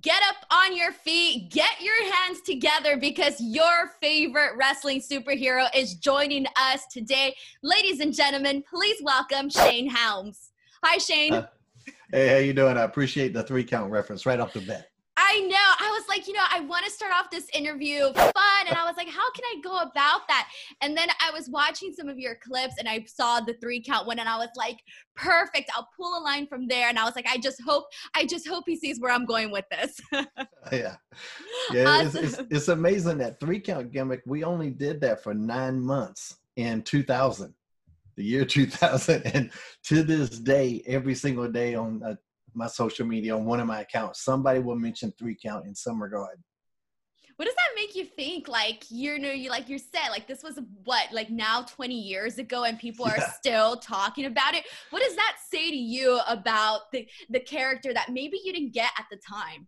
get up on your feet, get your hands together because your favorite wrestling superhero is joining us today. Ladies and gentlemen, please welcome Shane Helms. Hi, Shane. Uh, hey, how you doing? I appreciate the three count reference right off the bat. I know. I was like, you know, I want to start off this interview fun. And I was like, how can I go about that? And then I was watching some of your clips and I saw the three count one and I was like, perfect. I'll pull a line from there. And I was like, I just hope, I just hope he sees where I'm going with this. yeah. Yeah. Awesome. It's, it's, it's amazing that three count gimmick, we only did that for nine months in 2000 the year 2000 and to this day every single day on uh, my social media on one of my accounts, somebody will mention three count in some regard. What does that make you think? Like you know, you like you said, like this was what, like now 20 years ago, and people are yeah. still talking about it. What does that say to you about the the character that maybe you didn't get at the time?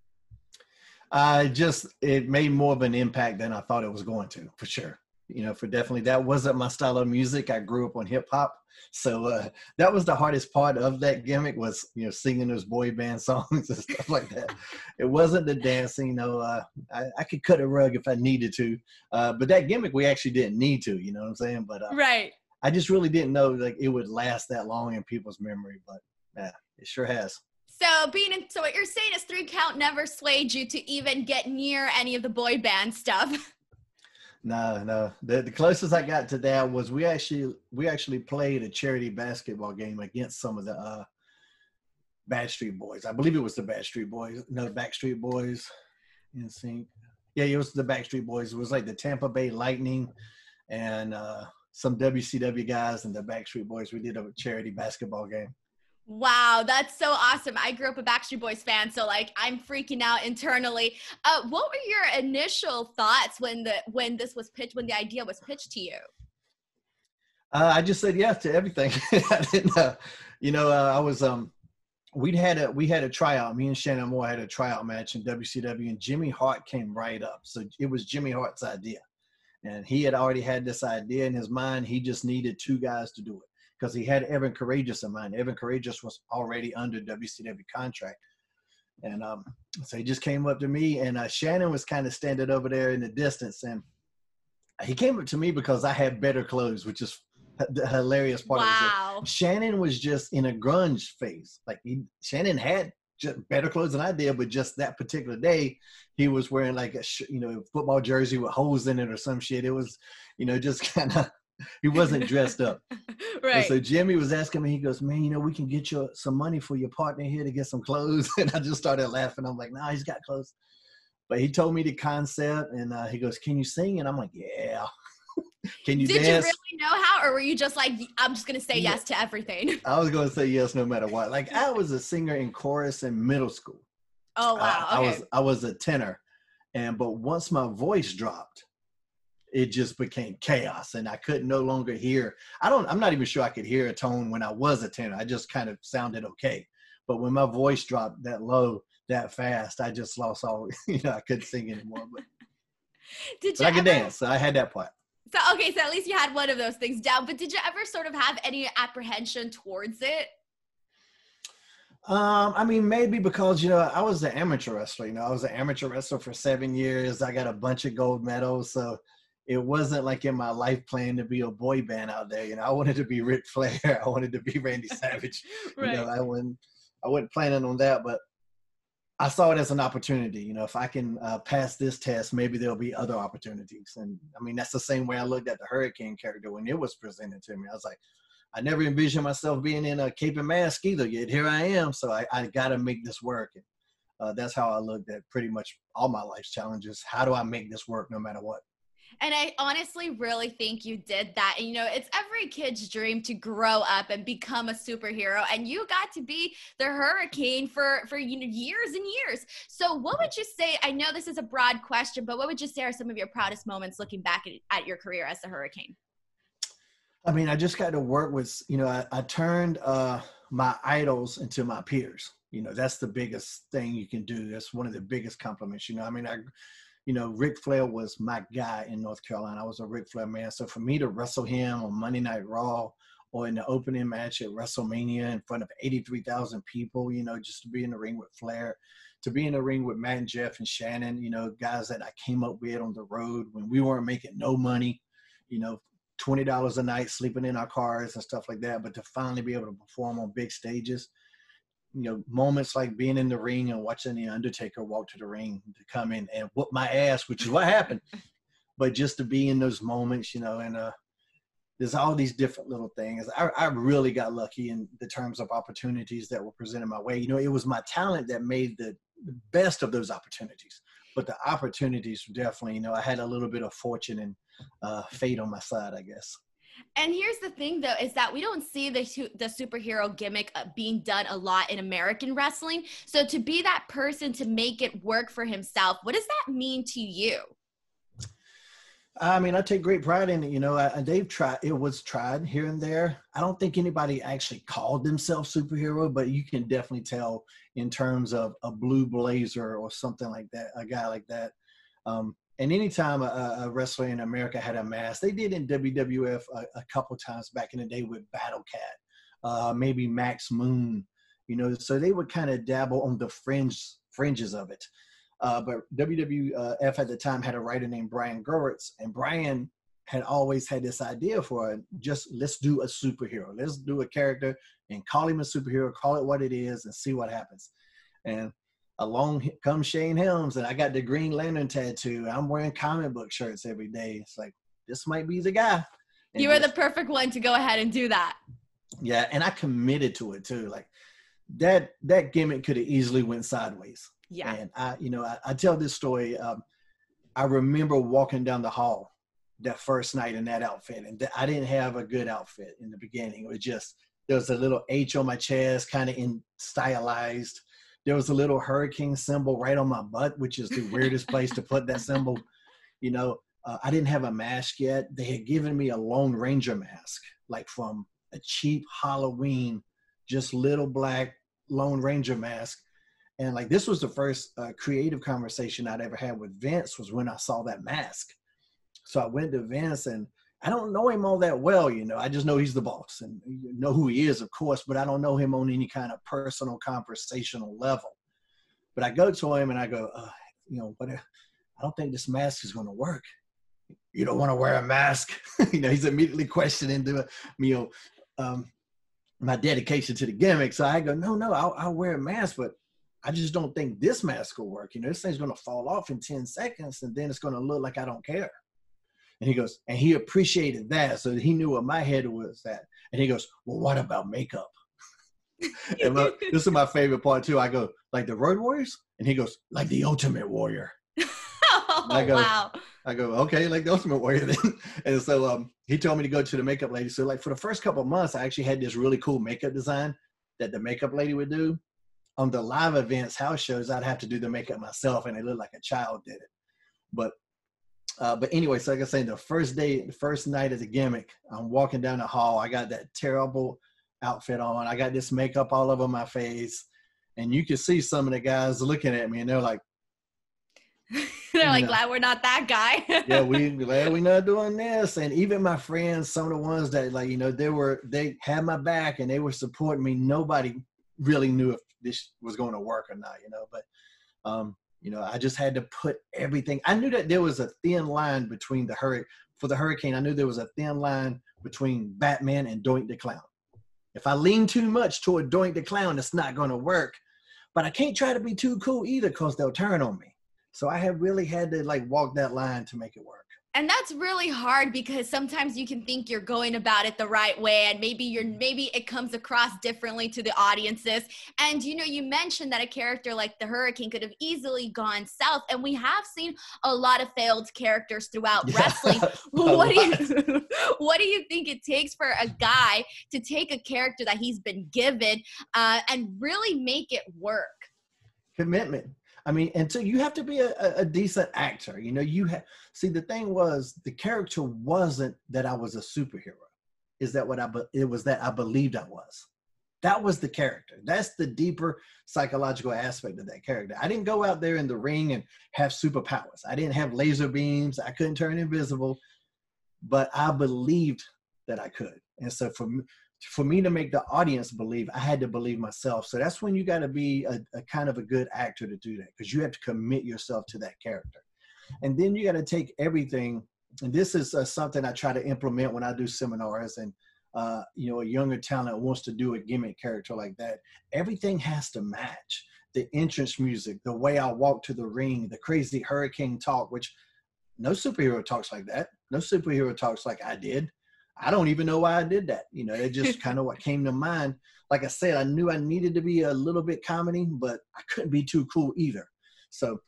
Uh, just it made more of an impact than I thought it was going to, for sure you know, for definitely that wasn't my style of music. I grew up on hip hop. So uh, that was the hardest part of that gimmick was, you know, singing those boy band songs and stuff like that. it wasn't the dancing, you know, uh, I, I, could cut a rug if I needed to. Uh, but that gimmick, we actually didn't need to, you know what I'm saying? But uh, right. I just really didn't know like it would last that long in people's memory, but yeah, it sure has. So being in, so what you're saying is three count never swayed you to even get near any of the boy band stuff. No, no. The, the closest I got to that was we actually we actually played a charity basketball game against some of the uh Backstreet Boys. I believe it was the Backstreet Boys. No, Backstreet Boys. NSYNC. Yeah, it was the Backstreet Boys. It was like the Tampa Bay Lightning and uh some WCW guys and the Backstreet Boys. We did a charity basketball game. Wow, that's so awesome. I grew up a Backstreet Boys fan, so like I'm freaking out internally. Uh, what were your initial thoughts when the when this was pitched, when the idea was pitched to you? Uh, I just said yes to everything. I didn't, uh, you know, uh, I was um, we'd had a we had a tryout. Me and Shannon Moore had a tryout match in WCW, and Jimmy Hart came right up. So it was Jimmy Hart's idea, and he had already had this idea in his mind. He just needed two guys to do it because he had Evan Karagias in mind. Evan Karagias was already under WCW contract. And um, so he just came up to me, and uh, Shannon was kind of standing over there in the distance. And he came up to me because I had better clothes, which is the hilarious part wow. of it. Shannon was just in a grunge phase. Like he, Shannon had just better clothes than I did, but just that particular day, he was wearing like a you know football jersey with holes in it or some shit. It was, you know, just kind of he wasn't dressed up. right. And so Jimmy was asking me, he goes, Man, you know, we can get you some money for your partner here to get some clothes. And I just started laughing. I'm like, nah, he's got clothes. But he told me the concept and uh, he goes, Can you sing? And I'm like, Yeah. can you Did dance? you really know how, or were you just like, I'm just gonna say yes to everything? I was gonna say yes no matter what. Like I was a singer in chorus in middle school. Oh wow. Uh, okay. I was I was a tenor. And but once my voice dropped, it just became chaos and I couldn't no longer hear. I don't, I'm not even sure I could hear a tone when I was a tenor. I just kind of sounded okay. But when my voice dropped that low, that fast, I just lost all, you know, I couldn't sing anymore. But, did but you I could ever, dance. So I had that part. So, okay. So at least you had one of those things down, but did you ever sort of have any apprehension towards it? Um, I mean, maybe because you know I was an amateur wrestler. You know, I was an amateur wrestler for seven years. I got a bunch of gold medals, so it wasn't like in my life plan to be a boy band out there. You know, I wanted to be Ric Flair. I wanted to be Randy Savage. right. You know, I wasn't I wasn't planning on that, but I saw it as an opportunity. You know, if I can uh, pass this test, maybe there'll be other opportunities. And I mean, that's the same way I looked at the Hurricane character when it was presented to me. I was like, I never envisioned myself being in a cape and mask either. Yet here I am. So I, I got to make this work. And uh, that's how I looked at pretty much all my life's challenges. How do I make this work no matter what? And I honestly really think you did that. And you know, it's every kid's dream to grow up and become a superhero. And you got to be the hurricane for for you know years and years. So what would you say? I know this is a broad question, but what would you say are some of your proudest moments looking back at, at your career as a hurricane? I mean, I just got to work with, you know, I, I turned uh, my idols into my peers. You know, that's the biggest thing you can do. That's one of the biggest compliments. You know, I mean, I you know, Ric Flair was my guy in North Carolina. I was a Ric Flair man. So for me to wrestle him on Monday Night Raw or in the opening match at WrestleMania in front of 83,000 people, you know, just to be in the ring with Flair, to be in the ring with Matt and Jeff and Shannon, you know, guys that I came up with on the road when we weren't making no money, you know, $20 a night sleeping in our cars and stuff like that. But to finally be able to perform on big stages, you know, moments like being in the ring and watching the Undertaker walk to the ring to come in and whoop my ass, which is what happened. but just to be in those moments, you know, and uh, there's all these different little things. I, I really got lucky in the terms of opportunities that were presented my way. You know, it was my talent that made the best of those opportunities. But the opportunities definitely, you know, I had a little bit of fortune and uh, fate on my side, I guess. And here's the thing, though, is that we don't see the the superhero gimmick uh, being done a lot in American wrestling. So to be that person to make it work for himself, what does that mean to you? I mean, I take great pride in it. You know, I, they've tried. It was tried here and there. I don't think anybody actually called themselves superhero, but you can definitely tell in terms of a blue blazer or something like that. A guy like that. Um, and anytime a, a, wrestler in America had a mask, they did in WWF a, a couple times back in the day with Battle Kat, uh, maybe Max Moon. You know, so they would kind of dabble on the fringe fringes of it. Uh, but WWF at the time had a writer named Brian Gewirtz, and Brian had always had this idea for just let's do a superhero. Let's do a character and call him a superhero, call it what it is, and see what happens. And along comes Shane Helms, and I got the Green Lantern tattoo. I'm wearing comic book shirts every day. It's like this might be the guy. And you were the perfect one to go ahead and do that. Yeah, and I committed to it too. Like that that gimmick could have easily went sideways. Yeah. And I, you know, I, I tell this story. Um, I remember walking down the hall that first night in that outfit, and th- I didn't have a good outfit in the beginning. It was just there was a little H on my chest, kind of in stylized. There was a little hurricane symbol right on my butt, which is the weirdest place to put that symbol. You know, uh, I didn't have a mask yet. They had given me a Lone Ranger mask, like from a cheap Halloween, just little black Lone Ranger mask and like this was the first uh, creative conversation I'd ever had with Vince was when I saw that mask. So I went to Vince and I don't know him all that well, you know. I just know he's the boss and know who he is, of course, but I don't know him on any kind of personal conversational level. But I go to him and I go, uh, you know, what? uh, I don't think this mask is going to work. You don't want to wear a mask, you know. He's immediately questioning the, you know, um, my dedication to the gimmick. So I go, no, no, I'll, I'll wear a mask, but I just don't think this mask will work. You know, this thing's going to fall off in 10 seconds and then it's going to look like I don't care. And he goes, and he appreciated that. So he knew what my head was at. And he goes, well, what about makeup? and my, this is my favorite part too. I go, like the Road Warriors? And he goes, like the Ultimate Warrior. oh, I go, wow. I go, okay, like the Ultimate Warrior then. and so um, he told me to go to the makeup lady. So like for the first couple months, I actually had this really cool makeup design that the makeup lady would do on the live events, house shows, I'd have to do the makeup myself, and it looked like a child did it. But uh, but anyway, so like I say, the first day, the first night of the gimmick, I'm walking down the hall. I got that terrible outfit on. I got this makeup all over my face, and you can see some of the guys looking at me, and they're like, they're like, know, glad we're not that guy. yeah, we glad we're not doing this. And even my friends, some of the ones that like, you know, they were they had my back and they were supporting me. Nobody really knew if this was going to work or not, you know. But um, you know, I just had to put everything. I knew that there was a thin line between the hurricane for the hurricane. I knew there was a thin line between Batman and Doink the Clown. If I lean too much toward Doink the Clown, it's not going to work. But I can't try to be too cool either, cause they'll turn on me. So I have really had to like walk that line to make it work and that's really hard because sometimes you can think you're going about it the right way and maybe you're maybe it comes across differently to the audiences. And you know you mentioned that a character like the hurricane could have easily gone south and we have seen a lot of failed characters throughout yeah, wrestling. what do you what do you think it takes for a guy to take a character that he's been given uh, and really make it work? Commitment I mean, and so you have to be a, a decent actor. You know, you see the thing was the character wasn't that I was a superhero. Is that what I? It was that I believed I was. That was the character. That's the deeper psychological aspect of that character. I didn't go out there in the ring and have superpowers. I didn't have laser beams. I couldn't turn invisible, but I believed that I could. And so for me, for me to make the audience believe, I had to believe myself. So that's when you got to be a, a, kind of a good actor to do that because you have to commit yourself to that character. And then you got to take everything. And this is uh, something I try to implement when I do seminars. And uh, you know, a younger talent wants to do a gimmick character like that. Everything has to match the entrance music, the way I walk to the ring, the crazy hurricane talk, which no superhero talks like that. No superhero talks like I did. I don't even know why I did that. You know, it just kind of what came to mind. Like I said, I knew I needed to be a little bit comedy, but I couldn't be too cool either. So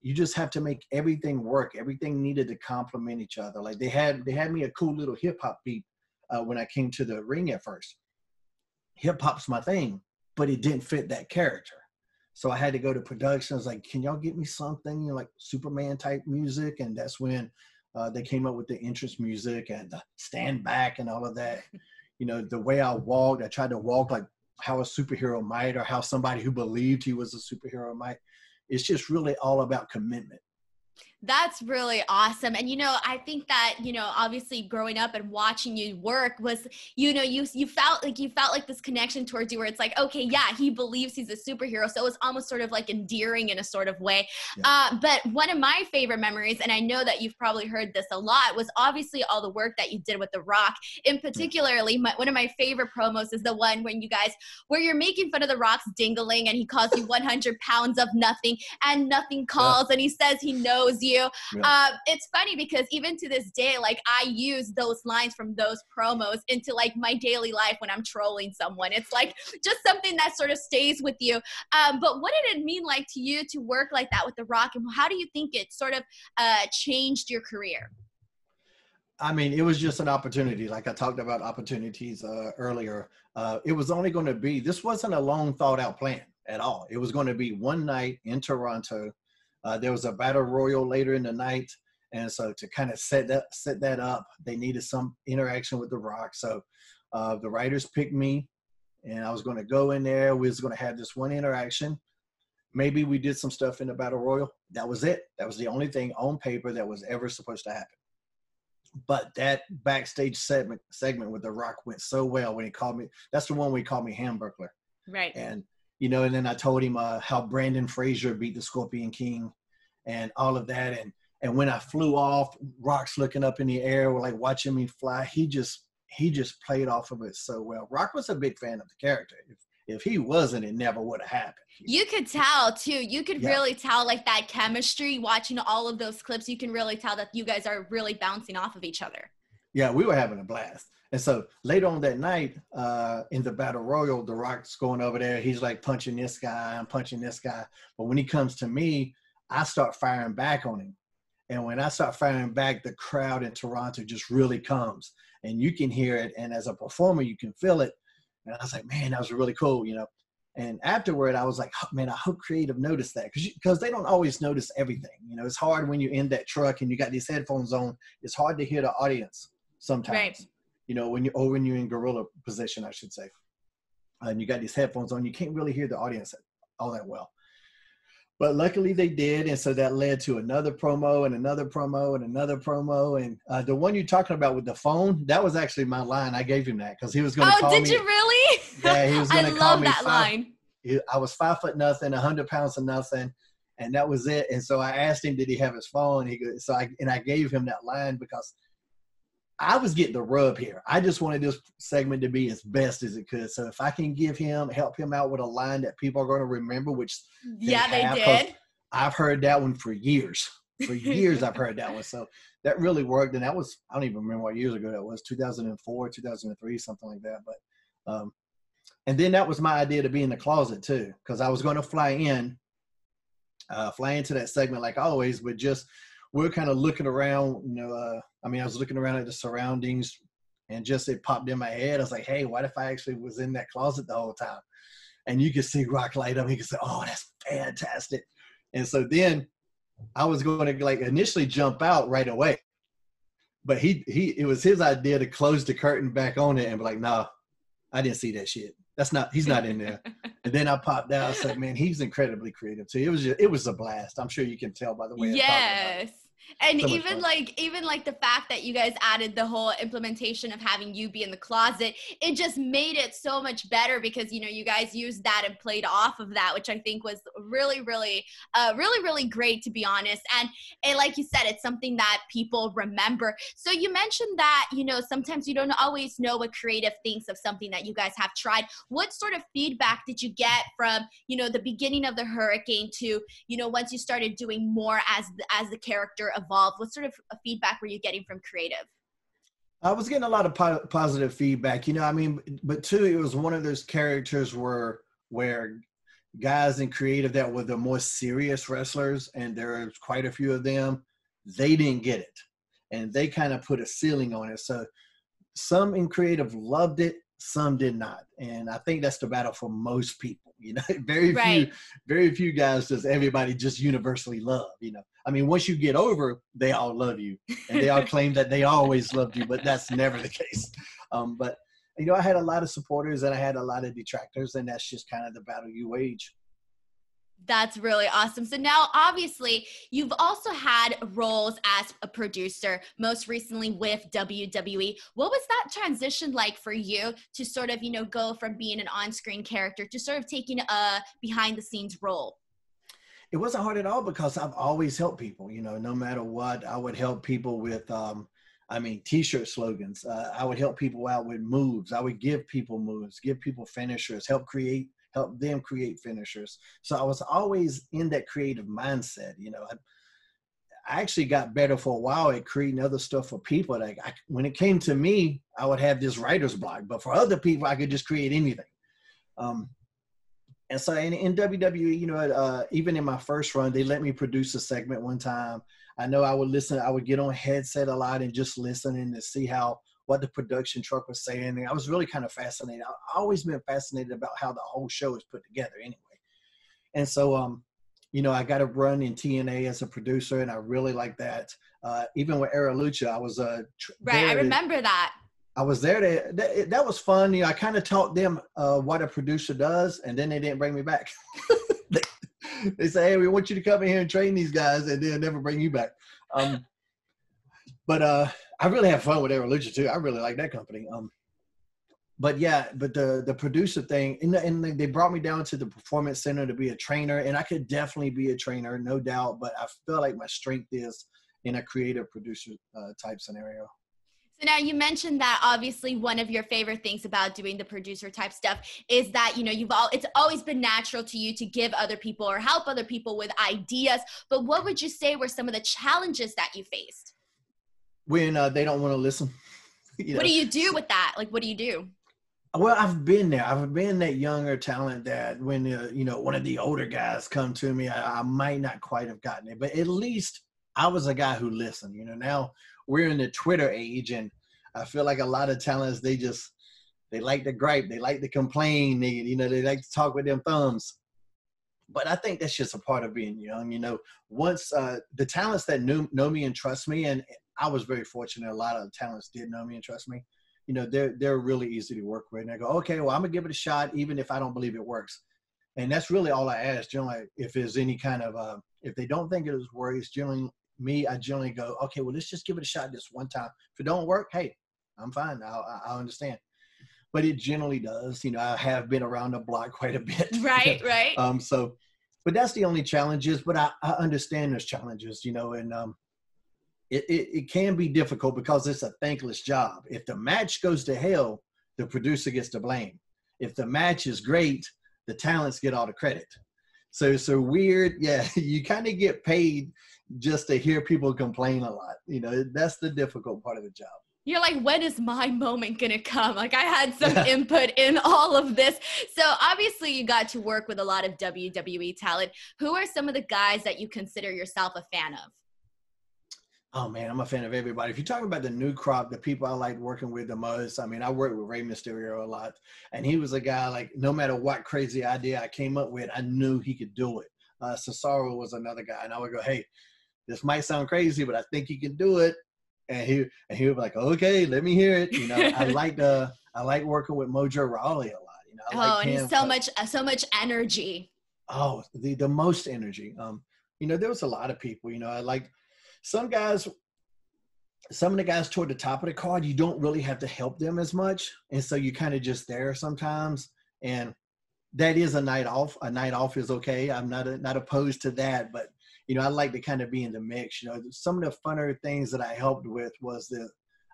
you just have to make everything work. Everything needed to complement each other. Like they had they had me a cool little hip hop beat uh, when I came to the ring at first. Hip hop's my thing, but it didn't fit that character. So I had to go to production. I was like, "Can y'all get me something you know, like Superman type music?" And that's when uh, they came up with the entrance music and the stand back and all of that. You know, the way I walked, I tried to walk like how a superhero might, or how somebody who believed he was a superhero might. It's just really all about commitment. That's really awesome. And you know, I think that, you know, obviously growing up and watching you work was, you know, you you felt like you felt like this connection towards you where it's like, okay, yeah, he believes he's a superhero. So it was almost sort of like endearing in a sort of way. Yeah. Uh, but one of my favorite memories, and I know that you've probably heard this a lot, was obviously all the work that you did with The Rock. In particularly, my, one of my favorite promos is the one when you guys where you're making fun of The Rock's dingling and he calls you 100 pounds of nothing and nothing calls yeah. and he says he knows you you. Yeah. Uh, it's funny because even to this day, like I use those lines from those promos into like my daily life when I'm trolling someone. It's like just something that sort of stays with you. Um, but what did it mean like to you to work like that with The Rock, and how do you think it sort of uh, changed your career? I mean, it was just an opportunity. Like I talked about opportunities uh, earlier. Uh, it was only going to be, this wasn't a long thought out plan at all. It was going to be one night in Toronto uh, there was a battle royal later in the night, and so to kind of set that set that up, they needed some interaction with The Rock. So uh, the writers picked me, and I was going to go in there. We was going to have this one interaction. Maybe we did some stuff in the battle royal. That was it. That was the only thing on paper that was ever supposed to happen. But that backstage segment segment with The Rock went so well when he called me. That's the one we called me Hamburglar. Right. And you know, and then I told him uh, how Brendan Fraser beat the Scorpion King and all of that. And, and when I flew off, Rock's looking up in the air, like watching me fly. He just, he just played off of it so well. Rock was a big fan of the character. If, if he wasn't, it never would have happened. You could tell too. You could yeah. really tell like that chemistry watching all of those clips. You can really tell that you guys are really bouncing off of each other. Yeah, we were having a blast. And so later on that night, uh, in the battle royal, The Rock's going over there. He's like punching this guy, I'm punching this guy. But when he comes to me, I start firing back on him. And when I start firing back, the crowd in Toronto just really comes, and you can hear it. And as a performer, you can feel it. And I was like, man, that was really cool, you know. And afterward, I was like, oh, man, I hope creative noticed that because because they don't always notice everything. You know, it's hard when you're in that truck and you got these headphones on. It's hard to hear the audience sometimes. Right you know, when you or when you're in gorilla position, I should say, and you got these headphones on, you can't really hear the audience all that well. But luckily they did, and so that led to another promo and another promo and another promo. And uh, the one you're talking about with the phone, that was actually my line. I gave him that because he was going to oh, call me. Oh, did you really? Yeah, he was going to call me. I love that five, line. I was five foot nothing, hundred pounds of nothing, and that was it. And so I asked him, did he have his phone? He goes, so I and I gave him that line because I was getting the rub here. I just wanted this segment to be as best as it could. So if I can give him, help him out with a line that people are going to remember, which yeah, they, have, they did. I've heard that one for years. For years, I've heard that one. So that really worked. And that was, I don't even remember what years ago that was 2004, 2003, something like that. But, um, and then that was my idea to be in the closet too, because I was going to fly in, uh, fly into that segment like always, but just we're kind of looking around, you know, uh, I mean, I was looking around at the surroundings and just it popped in my head. I was like, hey, what if I actually was in that closet the whole time? And you could see Rock light up. He could say, oh, that's fantastic. And so then I was going to like initially jump out right away. But he he it was his idea to close the curtain back on it and be like, nah, I didn't see that shit. That's not he's not in there. and then I popped out. I said, man, he's incredibly creative too. It was just, it was a blast. I'm sure you can tell by the way. Yes and so even like even like the fact that you guys added the whole implementation of having you be in the closet it just made it so much better because you know you guys used that and played off of that which i think was really really uh really really great to be honest. And and like you said it's something that people remember. So you mentioned that you know sometimes you don't always know what creative thinks of something that you guys have tried. What sort of feedback did you get from you know the beginning of the hurricane to you know once you started doing more as as the character evolved? What sort of feedback were you getting from creative? I was getting a lot of po- positive feedback. You know, I mean, but too, it was one of those characters where where guys in creative that were the more serious wrestlers, and there's quite a few of them, they didn't get it, and they kind of put a ceiling on it. So some in creative loved it, some did not, and I think that's the battle for most people. You know, very right. few, very few guys does everybody just universally love. You know, I mean, once you get over, they all love you, and they all claim that they always loved you, but that's never the case. Um, but you know, I had a lot of supporters and I had a lot of detractors, and that's just kind of the battle you wage. That's really awesome. So now, obviously, you've also had roles as a producer, most recently with WWE. What was that transition like for you to sort of, you know, go from being an on screen character to sort of taking a behind the scenes role? It wasn't hard at all because I've always helped people, you know, no matter what. I would help people with, um, I mean, t-shirt slogans. Uh, I would help people out with moves. I would give people moves, give people finishers, help create help them create finishers. So I was always in that creative mindset. You know, I, I actually got better for a while at creating other stuff for people. Like I, when it came to me, I would have this writer's block, but for other people, I could just create anything. Um, and so in, in WWE, you know, uh, even in my first run, they let me produce a segment one time. I know I would listen, I would get on headset a lot and just listen and to see how what the production truck was saying. And I was really kind of fascinated. I've always been fascinated about how the whole show is put together anyway. And so, um, you know, I got a run in TNA as a producer, and I really like that. Uh, even with Era Lucha, I was uh, tr- right. I remember that. I was there. That, that was fun. You know, I kind of taught them uh, what a producer does, and then they didn't bring me back. they, they say, "Hey, we want you to come in here and train these guys," and they'll never bring you back. Um, but uh, I really have fun with Evolution too. I really like that company. Um, but yeah, but the the producer thing, and, and they brought me down to the performance center to be a trainer, and I could definitely be a trainer, no doubt. But I feel like my strength is in a creative producer uh, type scenario. So now you mentioned that obviously one of your favorite things about doing the producer type stuff is that you know you've all it's always been natural to you to give other people or help other people with ideas. But what would you say were some of the challenges that you faced? when uh, they don't want to listen. you know? What do you do with that? Like, what do you do? Well, I've been there. I've been that younger talent that when uh, you know one of the older guys come to me, I, I, might not quite have gotten it, but at least I was a guy who listened. You know, now we're in the Twitter age, and I feel like a lot of talents they just they like to gripe, they like to complain, they you know they like to talk with them thumbs. But I think that's just a part of being young. You know, once uh, the talents that knew, know me and trust me, and I was very fortunate. A lot of talents did know me and trust me. You know, they're they're really easy to work with. And I go, okay, well, I'm gonna give it a shot, even if I don't believe it works. And that's really all I ask. Generally, if there's any kind of uh, if they don't think it is works, generally me, I generally go, okay, well, let's just give it a shot this one time. If it don't work, hey, I'm fine. I'll, I'll understand. But it generally does. You know, I have been around the block quite a bit. Right, right. um, so, but that's the only challenges. But I, I understand those challenges. You know, and um, it, it, it can be difficult because it's a thankless job. If the match goes to hell, the producer gets to blame. If the match is great, the talents get all the credit. So so weird. Yeah, you kind of get paid just to hear people complain a lot. You know, that's the difficult part of the job. You're like, when is my moment gonna come? Like, I had some input in all of this. So, obviously, you got to work with a lot of WWE talent. Who are some of the guys that you consider yourself a fan of? Oh man, I'm a fan of everybody. If you're talking about the new crop, the people I like working with the most, I mean, I worked with Rey Mysterio a lot, and he was a guy like no matter what crazy idea I came up with, I knew he could do it. Uh, Cesaro was another guy, and I would go, "Hey, this might sound crazy, but I think you can do it." And he and he would be like, "Okay, let me hear it." You know, I like the I like working with Mojo Rawley a lot. You know, oh, and he's so much so much energy. Oh, the the most energy. Um, you know, there was a lot of people. You know, I like some guys some of the guys toward the top of the card, you don't really have to help them as much. And so you kind of just there sometimes. And that is a night off. A night off is okay. I'm not a, not opposed to that, but you know, I like to kind of be in the mix. You know, some of the funner things that I helped with was the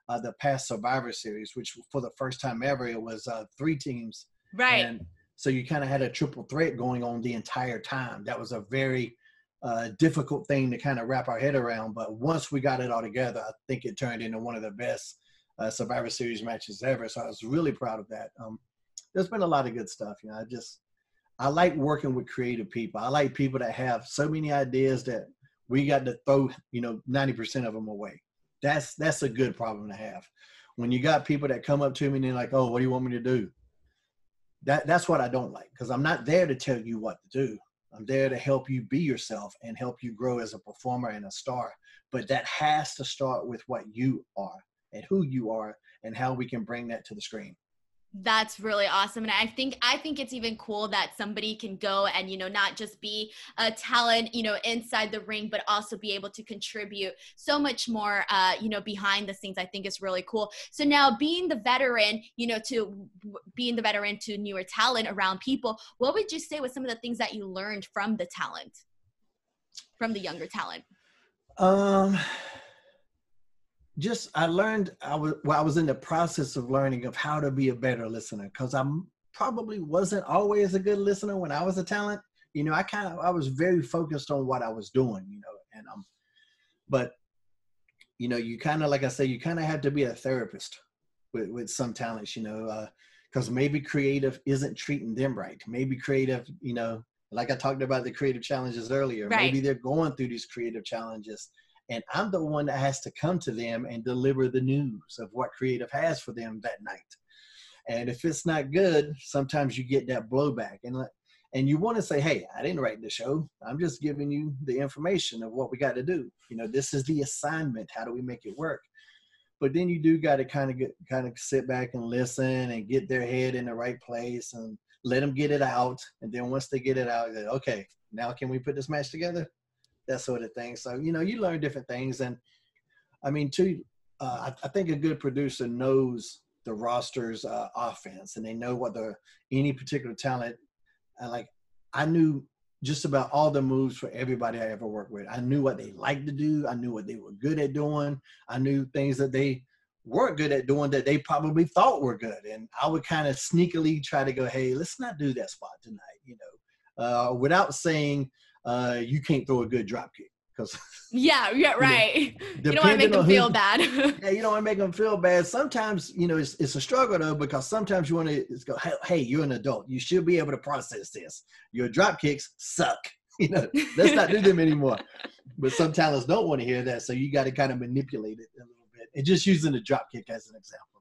uh, the past Survivor Series, which for the first time ever, it was uh, three teams. Right. And so you kind of had a triple threat going on the entire time. That was a very uh, difficult thing to kind of wrap our head around. But once we got it all together, I think it turned into one of the best uh, Survivor Series matches ever. So I was really proud of that. Um, there's been a lot of good stuff. You know, I just I like working with creative people. I like people that have so many ideas that we got to throw you know 90% of them away. That's that's a good problem to have. When you got people that come up to me and they're like, "Oh, what do you want me to do?" That that's what I don't like because I'm not there to tell you what to do. I'm there to help you be yourself and help you grow as a performer and a star. But that has to start with what you are and who you are and how we can bring that to the screen that's really awesome and i think i think it's even cool that somebody can go and you know not just be a talent you know inside the ring but also be able to contribute so much more uh you know behind the scenes. I think is really cool. So now being the veteran you know to being the veteran to newer talent around people what would you say was some of the things that you learned from the talent? From the younger talent? Um just I learned I was well, I was in the process of learning of how to be a better listener because I probably wasn't always a good listener when I was a talent. You know, I kind of I was very focused on what I was doing. You know, and um, but you know, you kind of like I say, you kind of had to be a therapist with with some talents. You know, because uh, maybe creative isn't treating them right. Maybe creative, you know, like I talked about the creative challenges earlier. Right. Maybe they're going through these creative challenges and I'm the one that has to come to them and deliver the news of what creative has for them that night. And if it's not good, sometimes you get that blowback, and and you want to say, "Hey, I didn't write the show. I'm just giving you the information of what we got to do. You know, this is the assignment. How do we make it work?" But then you do got to kind of get kind of sit back and listen and get their head in the right place and let them get it out. And then once they get it out, okay, now can we put this match together? That sort of thing. So you know, you learn different things, and I mean, too, uh, I, I, think a good producer knows the roster's uh, offense, and they know what the any particular talent. And like, I knew just about all the moves for everybody I ever worked with. I knew what they liked to do. I knew what they were good at doing. I knew things that they weren't good at doing that they probably thought were good. And I would kind of sneakily try to go, hey, let's not do that spot tonight, you know, uh, without saying, uh, you can't throw a good drop kick because yeah, yeah, right. You, know, you don't want to make them feel bad. yeah, you don't want to make them feel bad. Sometimes you know it's, it's a struggle though because sometimes you want to go, hey, hey, you're an adult. You should be able to process this. Your drop kicks suck. You know, let's not do them anymore. But some talents don't want to hear that, so you got to kind of manipulate it a little bit. And just using the drop kick as an example.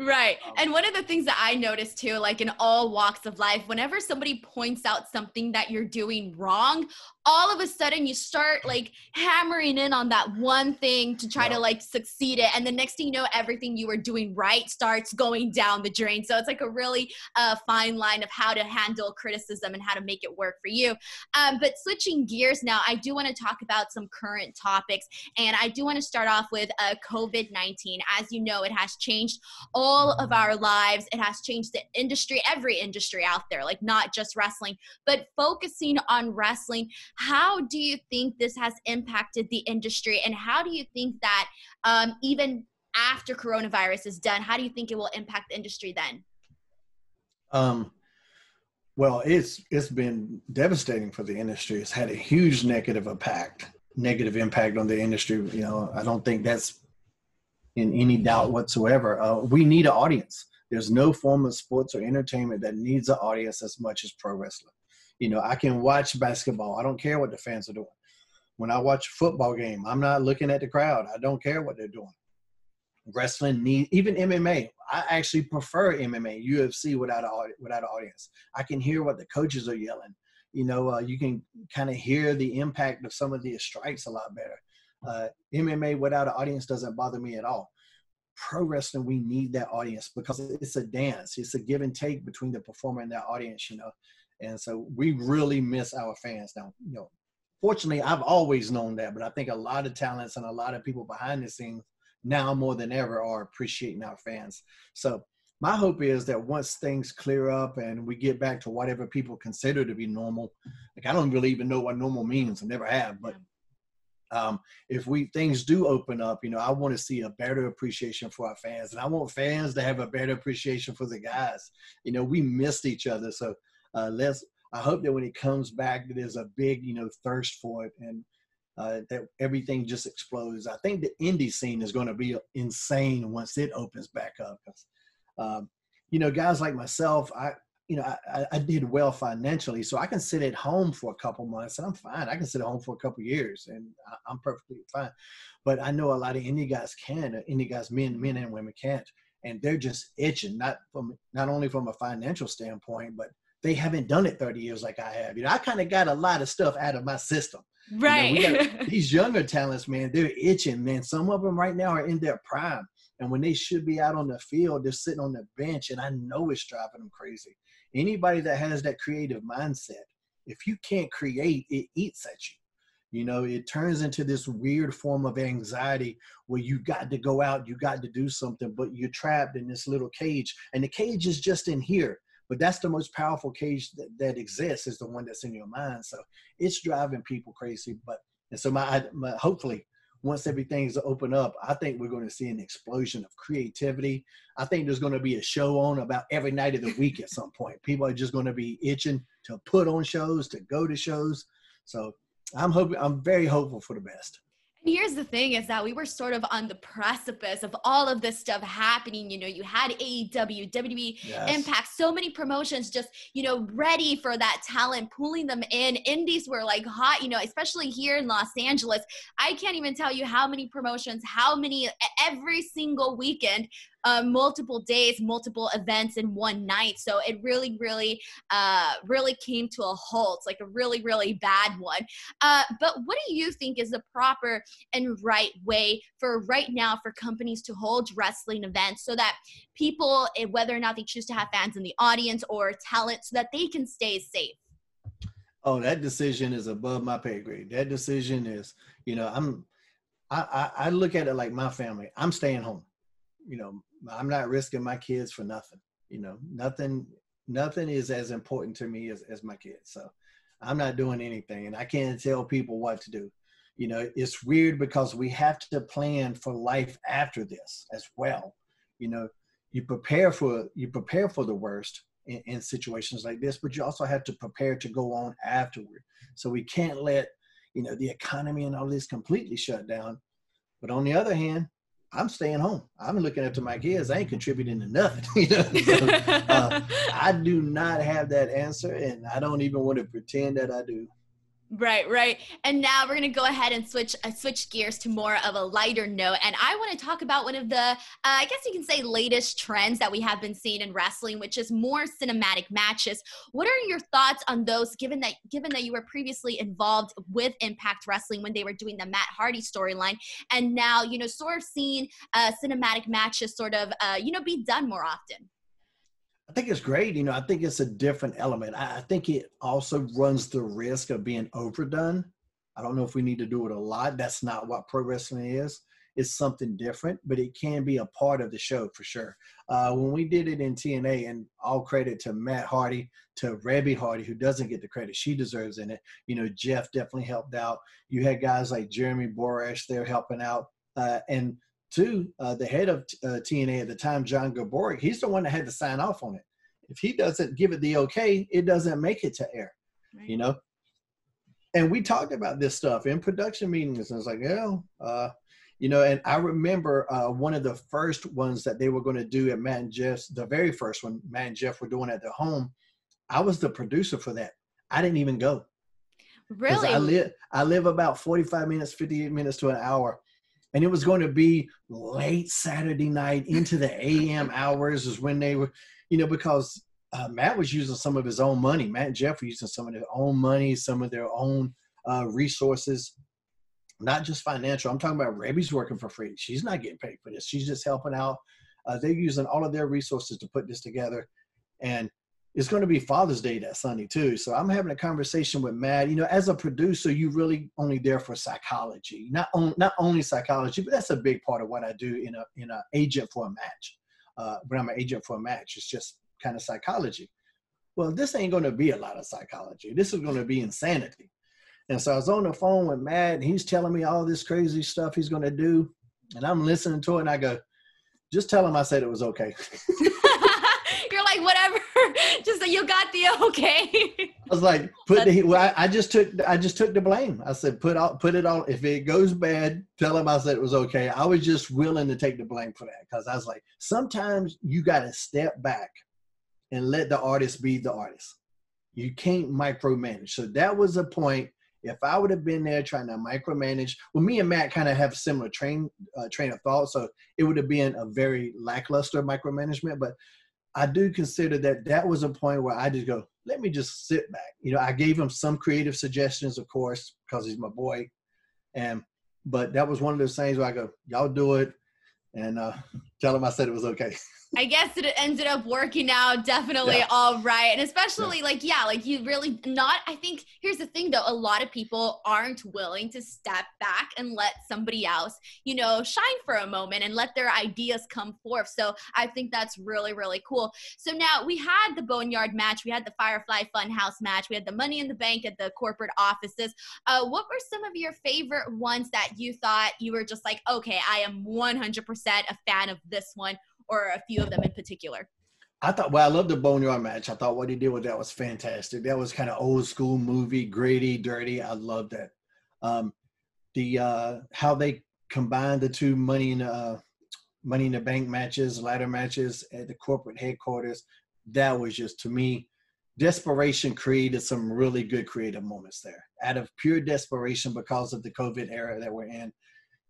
Right. Um, and one of the things that I noticed too, like in all walks of life, whenever somebody points out something that you're doing wrong, all of a sudden you start like hammering in on that one thing to try yeah. to like succeed it. And the next thing you know, everything you were doing right starts going down the drain. So it's like a really uh, fine line of how to handle criticism and how to make it work for you. Um, but switching gears now, I do want to talk about some current topics. And I do want to start off with uh, COVID 19. As you know, it has changed all of our lives. It has changed the industry, every industry out there, like not just wrestling, but focusing on wrestling. How do you think this has impacted the industry? And how do you think that um, even after coronavirus is done, how do you think it will impact the industry then? Um, well, it's it's been devastating for the industry. It's had a huge negative impact, negative impact on the industry. You know, I don't think that's in any doubt whatsoever. Uh, we need an audience. There's no form of sports or entertainment that needs an audience as much as pro wrestling. You know, I can watch basketball. I don't care what the fans are doing. When I watch a football game, I'm not looking at the crowd. I don't care what they're doing. Wrestling even MMA. I actually prefer MMA, UFC without without an audience. I can hear what the coaches are yelling. You know, uh, you can kind of hear the impact of some of these strikes a lot better. Uh, MMA without an audience doesn't bother me at all. Pro wrestling, we need that audience because it's a dance. It's a give and take between the performer and that audience, you know. And so we really miss our fans now. You know, fortunately, I've always known that, but I think a lot of talents and a lot of people behind the scenes now more than ever are appreciating our fans. So my hope is that once things clear up and we get back to whatever people consider to be normal, like I don't really even know what normal means. I never have, but um, if we things do open up, you know, I want to see a better appreciation for our fans, and I want fans to have a better appreciation for the guys. You know, we missed each other, so uh, let's. I hope that when it comes back, that there's a big, you know, thirst for it, and uh, that everything just explodes. I think the indie scene is going to be insane once it opens back up. Um, you know, guys like myself, I you know, I, I, did well financially, so I can sit at home for a couple months and I'm fine. I can sit at home for a couple years and I, am perfectly fine. But I know a lot of indie guys can, uh, indie guys, men, men and women can't, and they're just itching, not from not only from a financial standpoint, but they haven't done it 30 years like I have. You know, I kind of got a lot of stuff out of my system. Right. You know, got, these younger talents, man, they're itching, man. Some of them right now are in their prime. And when they should be out on the field, they're sitting on the bench, and I know it's driving them crazy. Anybody that has that creative mindset, if you can't create, it eats at you. You know, it turns into this weird form of anxiety where you got to go out, you got to do something, but you're trapped in this little cage. And the cage is just in here. But that's the most powerful cage that, that exists is the one that's in your mind. So it's driving people crazy. But and so my, my hopefully once everything's open up, I think we're going to see an explosion of creativity. I think there's going to be a show on about every night of the week at some point. People are just going to be itching to put on shows, to go to shows. So I'm hoping, I'm very hopeful for the best. And here's the thing is that we were sort of on the precipice of all of this stuff happening. You know, you had AEW, WWE, yes. Impact, so many promotions just, you know, ready for that talent, pulling them in. Indies were like hot, you know, especially here in Los Angeles. I can't even tell you how many promotions, how many every single weekend uh, multiple days, multiple events in one night. So it really, really, uh, really came to a halt, like a really, really bad one. Uh, but what do you think is the proper and right way for right now for companies to hold wrestling events so that people, eh, whether or not they choose to have fans in the audience or talent, so that they can stay safe? Oh, that decision is above my pay grade. That decision is, you know, I'm, I, I, I look at it like my family. I'm staying home. You know, I'm not risking my kids for nothing. You know, nothing nothing is as important to me as, as my kids. So I'm not doing anything and I can't tell people what to do. You know, it's weird because we have to plan for life after this as well. You know, you prepare for you prepare for the worst in, in situations like this, but you also have to prepare to go on afterward. So we can't let, you know, the economy and all this completely shut down. But on the other hand, I'm staying home. I'm looking after my kids. I ain't contributing to nothing. you know, uh, I do not have that answer, and I don't even want to pretend that I do. Right, right. And now we're going to go ahead and switch uh, switch gears to more of a lighter note. And I want to talk about one of the, uh, I guess you can say, latest trends that we have been seeing in wrestling, which is more cinematic matches. What are your thoughts on those? Given that given that you were previously involved with Impact Wrestling when they were doing the Matt Hardy storyline, and now you know, sort of seeing uh, cinematic matches sort of, uh, you know, be done more often. I think it's great. You know, I think it's a different element. I, think it also runs the risk of being overdone. I don't know if we need to do it a lot. That's not what pro wrestling is. It's something different, but it can be a part of the show for sure. Uh, when we did it in TNA, and all credit to Matt Hardy, to Reby Hardy, who doesn't get the credit she deserves in it. You know, Jeff definitely helped out. You had guys like Jeremy Borash there helping out. Uh, and Two, uh, the head of uh, TNA at the time, John Gaburick, he's the one that had to sign off on it. If he doesn't give it the okay, it doesn't make it to air, right. you know? And we talked about this stuff in production meetings. And it's like, yeah, uh, you know, and I remember uh, one of the first ones that they were going to do at Matt and Jeff's, the very first one Matt and Jeff were doing at their home. I was the producer for that. I didn't even go. Really? I live I live about 45 minutes, 58 minutes to an hour and it was going to be late Saturday night into the AM hours is when they were, you know, because uh, Matt was using some of his own money. Matt and Jeff were using some of their own money, some of their own uh, resources, not just financial. I'm talking about Reby's working for free. She's not getting paid for this. She's just helping out. Uh, they're using all of their resources to put this together. And it's going to be Father's Day that Sunday too. So I'm having a conversation with Matt. You know, as a producer, you really only there for psychology, not on, not only psychology, but that's a big part of what I do in a in a agent for a match. Uh, when I'm an agent for a match, it's just kind of psychology. Well, this ain't going to be a lot of psychology. This is going to be insanity. And so I was on the phone with Matt, and he's telling me all this crazy stuff he's going to do, and I'm listening to it, and I go, "Just tell him I said it was okay." You're like, whatever. just you got the okay. I was like, put the well, I, I, just took I just took the blame. I said, put out put it on. If it goes bad, tell him I said it was okay. I was just willing to take the blame for that because I was like, sometimes you got to step back and let the artist be the artist. You can't micromanage. So that was a point. If I would have been there trying to micromanage, well, me and Matt kind of have similar train uh, train of thought, so it would have been a very lackluster micromanagement. But I do consider that that was a point where I just go, let me just sit back. You know, I gave him some creative suggestions, of course, because he's my boy, and but that was one of those things where I go, y'all do it, and uh, tell him I said it was okay. I guess it ended up working out definitely yeah. all right. And especially yeah. like, yeah, like you really not, I think here's the thing though, a lot of people aren't willing to step back and let somebody else, you know, shine for a moment and let their ideas come forth. So I think that's really, really cool. So now we had the Boneyard match, we had the Firefly Funhouse match, we had the Money in the Bank at the corporate offices. Uh, what were some of your favorite ones that you thought you were just like, okay, I am 100% a fan of this one? Or a few of them in particular? I thought, well, I love the Boneyard match. I thought what he did with that was fantastic. That was kind of old school movie, gritty, dirty. I love that. Um, the uh, how they combined the two money in uh, money in the bank matches, ladder matches at the corporate headquarters. That was just to me, desperation created some really good creative moments there. Out of pure desperation because of the COVID era that we're in,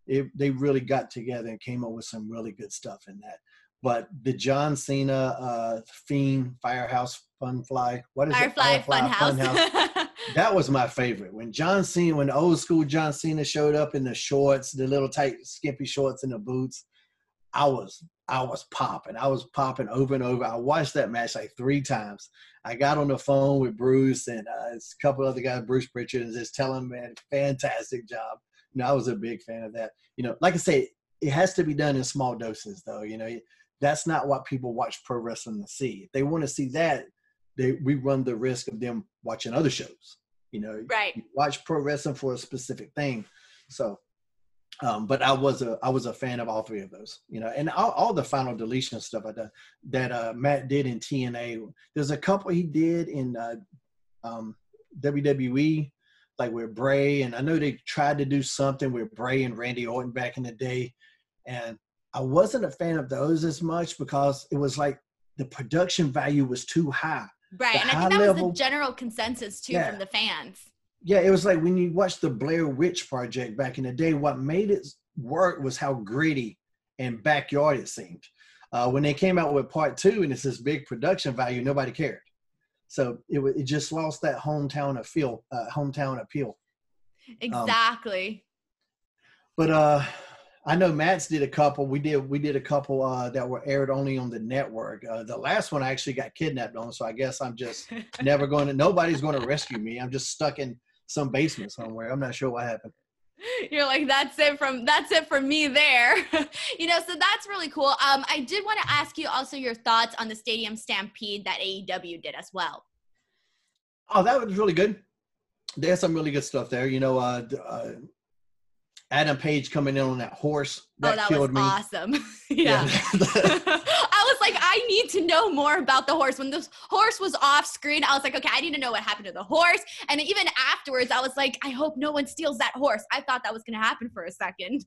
it, they really got together and came up with some really good stuff in that. But the John Cena uh, Fiend Firehouse Funfly, what is Firefly, it? Firefly Funhouse. Funhouse. that was my favorite. When John Cena, when old school John Cena showed up in the shorts, the little tight skimpy shorts and the boots, I was I was popping. I was popping over and over. I watched that match like three times. I got on the phone with Bruce and uh, a couple other guys, Bruce Pritchard, and just telling him, man, fantastic job. You know, I was a big fan of that. You know, like I say, it has to be done in small doses, though. You know, that's not what people watch pro wrestling to see. If they want to see that, they we run the risk of them watching other shows. You know, right? You watch pro wrestling for a specific thing. So, um, but I was a I was a fan of all three of those. You know, and all, all the final deletion stuff I done, that uh, Matt did in TNA. There's a couple he did in uh, um, WWE, like with Bray, and I know they tried to do something with Bray and Randy Orton back in the day, and I wasn't a fan of those as much because it was like the production value was too high. Right. The and I think that level, was the general consensus too yeah. from the fans. Yeah, it was like when you watch the Blair Witch Project back in the day, what made it work was how gritty and backyard it seemed. Uh, when they came out with part two and it's this big production value, nobody cared. So it, it just lost that hometown appeal. Uh, hometown appeal. Exactly. Um, but uh, I know Matt's did a couple. We did we did a couple uh, that were aired only on the network. Uh, the last one I actually got kidnapped on, so I guess I'm just never going to. Nobody's going to rescue me. I'm just stuck in some basement somewhere. I'm not sure what happened. You're like that's it from that's it for me there. you know, so that's really cool. Um, I did want to ask you also your thoughts on the Stadium Stampede that AEW did as well. Oh, that was really good. They had some really good stuff there. You know, uh, uh Adam Page coming in on that horse. That, oh, that killed was me. awesome. yeah. yeah. I was like, I need to know more about the horse. When the horse was off screen, I was like, okay, I need to know what happened to the horse. And even afterwards, I was like, I hope no one steals that horse. I thought that was going to happen for a second.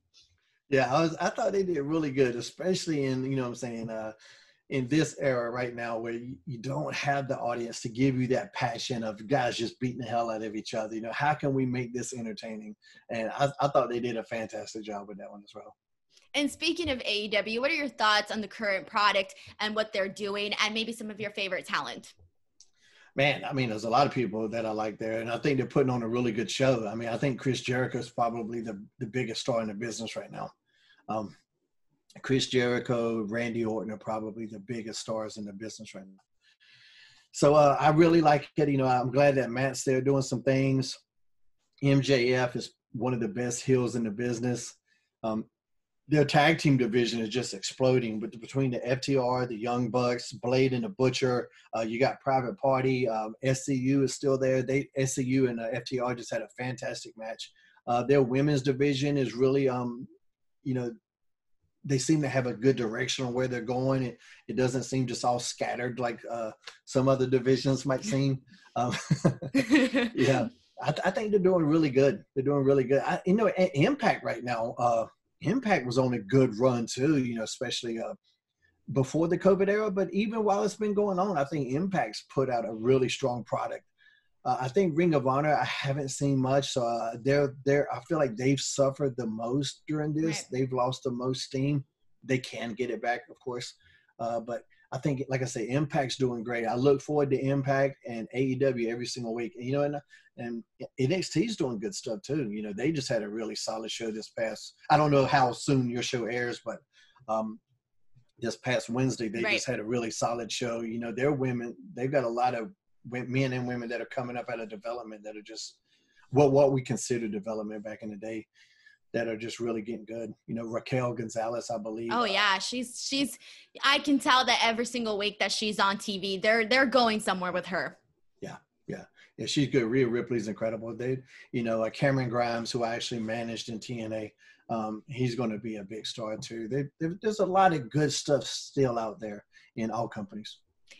Yeah, I was. I thought they did really good, especially in you know what I'm saying. Uh, in this era right now where you, you, don't have the audience to give you that passion of guys just beating the hell out of each other. You know, how can we make this entertaining? And I, I thought they did a fantastic job with that one as well. And speaking of AEW, what are your thoughts on the current product and what they're doing and maybe some of your favorite talent? Man, I mean, there's a lot of people that I like there, and I think they're putting on a really good show. I mean, I think Chris Jericho is probably the, the biggest star in the business right now. Um, Chris Jericho, Randy Orton are probably the biggest stars in the business right now. so uh, I really like it. You know, I'm glad that Matt's there doing some things. MJF is one of the best heels in the business. Um, their tag team division is just exploding. But between the FTR, the Young Bucks, Blade and the Butcher, uh, you got Private Party. Um, SCU is still there. They SCU and uh, FTR just had a fantastic match. Uh, their women's division is really, um, you know, they seem to have a good direction on where they're going. It, it doesn't seem just all scattered like uh, some other divisions might seem. Um, yeah, I, th- I, think they're doing really good. They're doing really good. I, you know, Impact right now, uh, Impact was on a good run too. You know, especially uh, before the COVID era, but even while it's been going on, I think Impact's put out a really strong product. Uh, I think Ring of Honor, I haven't seen much. So uh, they're they're. I feel like they've suffered the most during this. Right. They've lost the most steam. They can get it back, of course, uh, but I think, like I say, Impact's doing great. I look forward to Impact and AEW every single week. And, you know, and and NXT's doing good stuff too. You know, they just had a really solid show this past. I don't know how soon your show airs, but um, this past Wednesday they right. just had a really solid show. You know, they're women. They've got a lot of men and women that are coming up out of development that are just what what we consider development back in the day that are just really getting good. You know, Raquel Gonzalez, I believe. Oh yeah, she's she's. I can tell that every single week that she's on TV, they're they're going somewhere with her. Yeah, yeah, yeah. She's good. Rhea Ripley's incredible. They, you know, uh, Cameron Grimes, who I actually managed in TNA, um, he's going to be a big star too. They, there's a lot of good stuff still out there in all companies.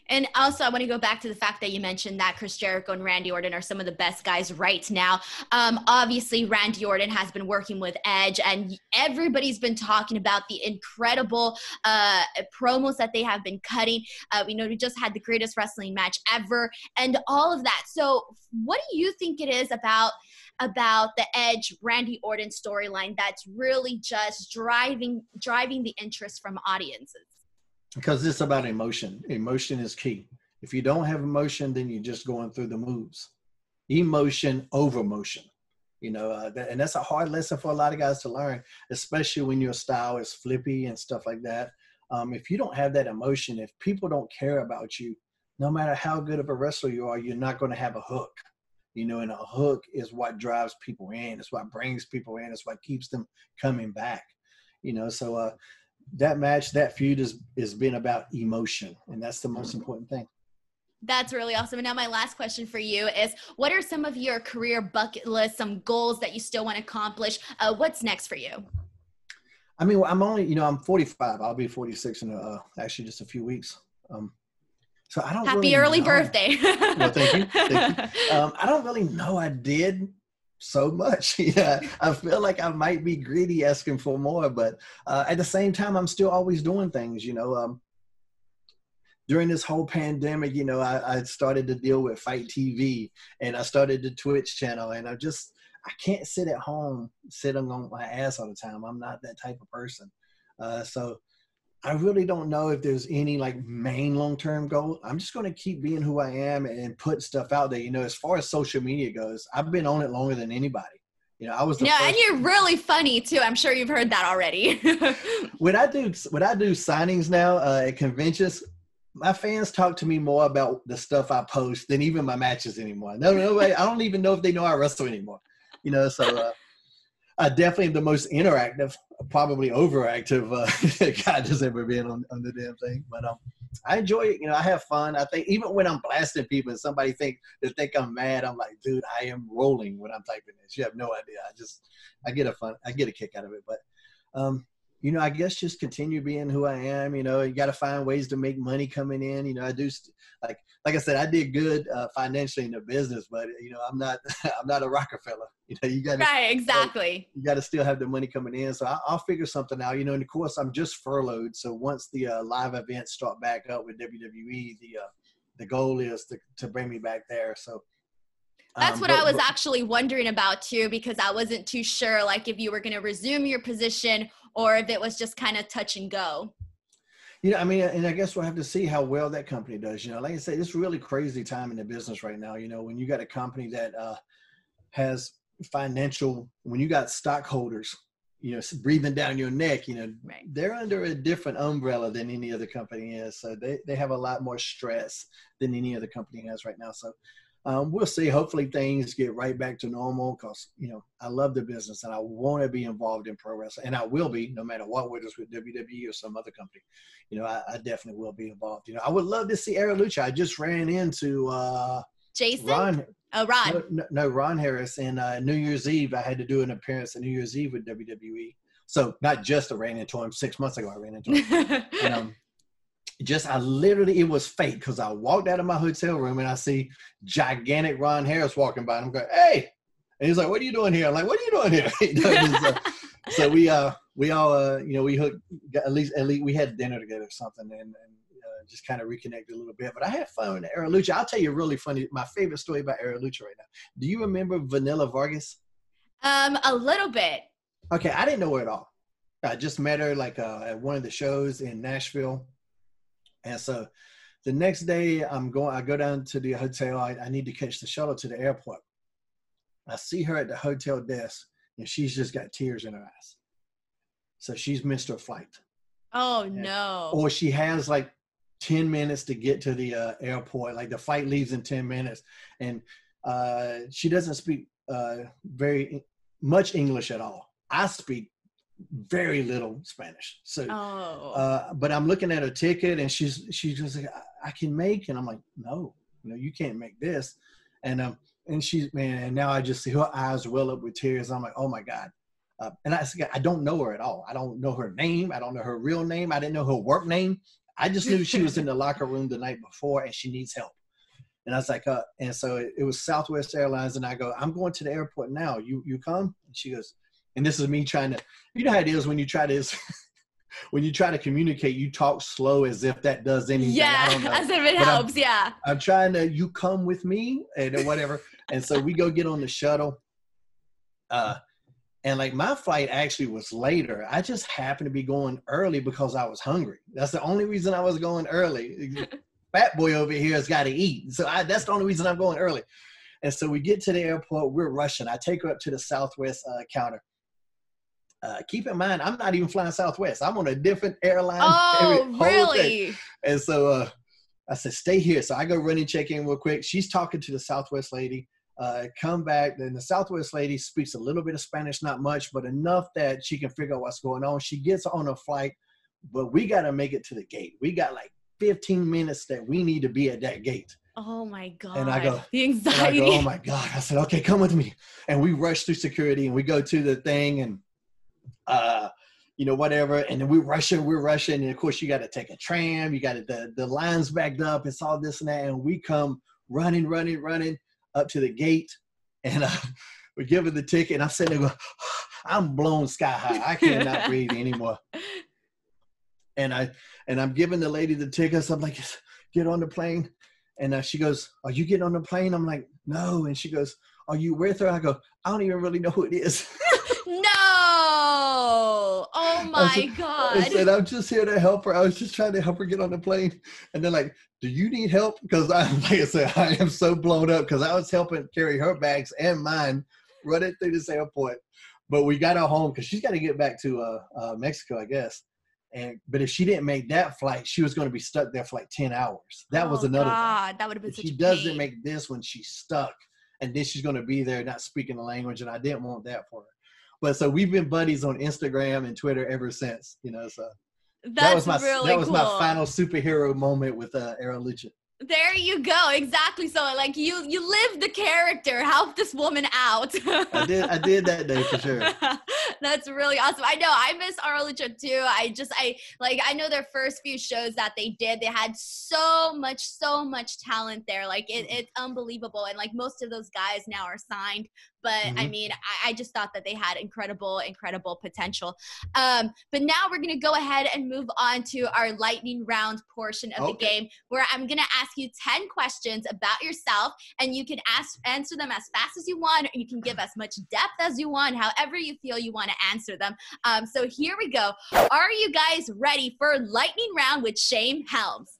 And also, I want to go back to the fact that you mentioned that Chris Jericho and Randy Orton are some of the best guys right now. Um, obviously, Randy Orton has been working with Edge, and everybody's been talking about the incredible uh, promos that they have been cutting. Uh, we know we just had the greatest wrestling match ever, and all of that. So, what do you think it is about? about the edge randy orton storyline that's really just driving driving the interest from audiences because it's about emotion. Emotion is key. If you don't have emotion, then you're just going through the moves. Emotion over motion. You know, uh, that, and that's a hard lesson for a lot of guys to learn, especially when your style is flippy and stuff like that. Um, if you don't have that emotion, if people don't care about you, no matter how good of a wrestler you are, you're not going to have a hook. You know, and a hook is what drives people in. It's what brings people in. It's what keeps them coming back. You know, so uh, that match, that feud is is been about emotion, and that's the most important thing. That's really awesome. And now my last question for you is: What are some of your career bucket list, some goals that you still want to accomplish? Uh, what's next for you? I mean, I'm only, you know, I'm 45. I'll be 46 in uh, actually just a few weeks. Um, so I don't. Happy really early know. birthday! well, thank you. Thank you. Um, I don't really know. I did so much. yeah, I feel like I might be greedy asking for more, but uh, at the same time, I'm still always doing things. You know, um, during this whole pandemic, you know, I, I, started to deal with FITE TV, and I started the Twitch channel, and I just I can't sit at home sitting on my ass all the time. I'm not that type of person. Uh, so I really don't know if there's any like main long term goal. I'm just going to keep being who I am and put stuff out there. You know, as far as social media goes, I've been on it longer than anybody. You know, I was. yeah, and you're really funny too. I'm sure you've heard that already. when I do when I do signings now uh, at conventions, my fans talk to me more about the stuff I post than even my matches anymore. No, no, way. I don't even know if they know I wrestle anymore. You know, so. Uh, uh, definitely the most interactive, probably overactive uh, guy that's ever been on, on the damn thing. But um, I enjoy it. You know, I have fun. I think even when I'm blasting people and somebody think they think I'm mad, I'm like, dude, I am rolling when I'm typing this. You have no idea. I just I get a fun, I get a kick out of it. But um, you know, I guess just continue being who I am. You know, you got to find ways to make money coming in. You know, I do st- like like I said, I did good uh, financially in the business, but you know, I'm not I'm not a Rockefeller. You know, you got right exactly. you got to still have the money coming in. So I, will figure something out. You know, and of course, I'm just furloughed. So once the uh, live events start back up with WWE, the uh, the goal is to to bring me back there. So that's um, what but, I was but, actually wondering about too, because I wasn't too sure, like if you were going to resume your position or if it was just kind of touch and go. You know, I mean, and I guess we'll have to see how well that company does. You know, like I say, it's really crazy time in the business right now. You know, when you got a company that uh, has financial, when you got stockholders, you know breathing down your neck you know Right. they're under a different umbrella than any other company is so they, they have a lot more stress than any other company has right now so um, we'll see hopefully things get right back to normal because you know i love the business and i want to be involved in pro wrestling and i will be no matter what whether it's with wwe or some other company you know i, I definitely will be involved you know i would love to see Aro lucha i just ran into uh Jason? ron oh, Ron. no, no, no, Ron Harris. And uh, New Year's Eve, I had to do an appearance at New Year's Eve with WWE. So not just I ran into him six months ago. I ran into him. and, um, just I literally it was fake because I walked out of my hotel room and I see gigantic Ron Harris walking by. And I'm going, hey, and he's like, "What are you doing here?" I'm like, "What are you doing here?" You know, so, so we uh we all uh you know we hooked at least at least we had dinner together or something and, and uh, just kind of reconnected a little bit. But I had fun with Aro Lucha. I'll tell you a really funny my favorite story about Aro Lucha right now. Do you remember Vanilla Vargas? um, a little bit. Okay, I didn't know her at all. I just met her like uh, at one of the shows in Nashville, and so the next day I'm going. I go down to the hotel. I, I need to catch the shuttle to the airport. I see her at the hotel desk, and she's just got tears in her eyes. So she's missed her flight, Oh, Yeah. no. or she has like ten minutes to get to the uh, airport. Like the flight leaves in ten minutes, and uh, she doesn't speak uh, very much English at all. I speak very little Spanish, so. oh. Uh, but I'm looking at her ticket, and she's she's just like, I, I can make, and I'm like, no, no, you can't make this, and um, and she's man, and now I just see her eyes well up with tears. I'm like, oh my god, uh, and I I don't know her at all. I don't know her name. I don't know her real name. I didn't know her work name. I just knew she was in the locker room the night before, and she needs help. And I was like, uh, and so it, it was Southwest Airlines, and I go, I'm going to the airport now. You you come? And she goes, and this is me trying to, you know how it is when you try to, when you try to communicate, you talk slow as if that does anything. I yeah, don't know. as if it But I'm- helps. yeah. I'm trying to, you come with me and whatever. and so we go get on the shuttle. Uh, and like my flight actually was later. I just happened to be going early because I was hungry. That's the only reason I was going early. Fat boy over here has got to eat. So I, that's the only reason I'm going early. And so we get to the airport. We're rushing. I take her up to the Southwest uh, counter. Uh, keep in mind, I'm not even flying Southwest. I'm on a different airline. Oh, really? And so uh, I said, stay here. So I go run and check in real quick. She's talking to the Southwest lady. Uh, come back. Then the Southwest lady speaks a little bit of Spanish, not much, but enough that she can figure out what's going on. She gets on a flight, but we got to make it to the gate. We got like 15 minutes that we need to be at that gate. Oh my god. And I go- the And I anxiety. go, oh my God. I said, okay, come with me. And we rush through security and we go to the thing and, uh, you know, whatever. And then we're rushing, we're rushing. And of course, you got to take a tram. You got the, the lines backed up. It's all this and that. And we come running, running, running up to the gate. And uh, we give her the ticket. And I'm sitting there going, I'm blown sky high. I cannot breathe anymore. And I, and I'm giving the lady the tickets. I'm like, get on the plane. And uh, she goes, Are you getting on the plane? I'm like, No. And she goes, Are you with her? I go, I don't even really know who it is. no. Oh my said- I god. said, I'm just here to help her. I was just trying to help her get on the plane. And they're like, Do you need help? Because I, like I said, I am so blown up because I was helping carry her bags and mine run it through this airport. But we got her home because she's got to get back to uh, uh, Mexico, I guess. And but if she didn't make that flight, she was going to be stuck there for like ten hours. That was Oh, another. thing. God, that would have been if such she doesn't make this when she's stuck and then she's going to be there not speaking the language and i didn't want that for her but so we've been buddies on instagram and twitter ever since you know so That's that was my really that was cool. my final superhero moment with uh Aro Lucha. There you go. Exactly. So like you you live the character. Help this woman out. i did i did that day for sure That's really awesome. I know I miss Aro Lucha too. I just I like I know their first few shows that they did, they had so much, so much talent there. Like it, it's unbelievable. And like most of those guys now are signed. But I Mhm. mean, I, I just thought that they had incredible, incredible potential. Um, but now we're gonna go ahead and move on to our lightning round portion of the game where I'm gonna ask you 10 questions about yourself and you can ask answer them as fast as you want or you can give as much depth as you want however you feel you want to answer them. Um, so here we go. Are you guys ready for lightning round with shane helms?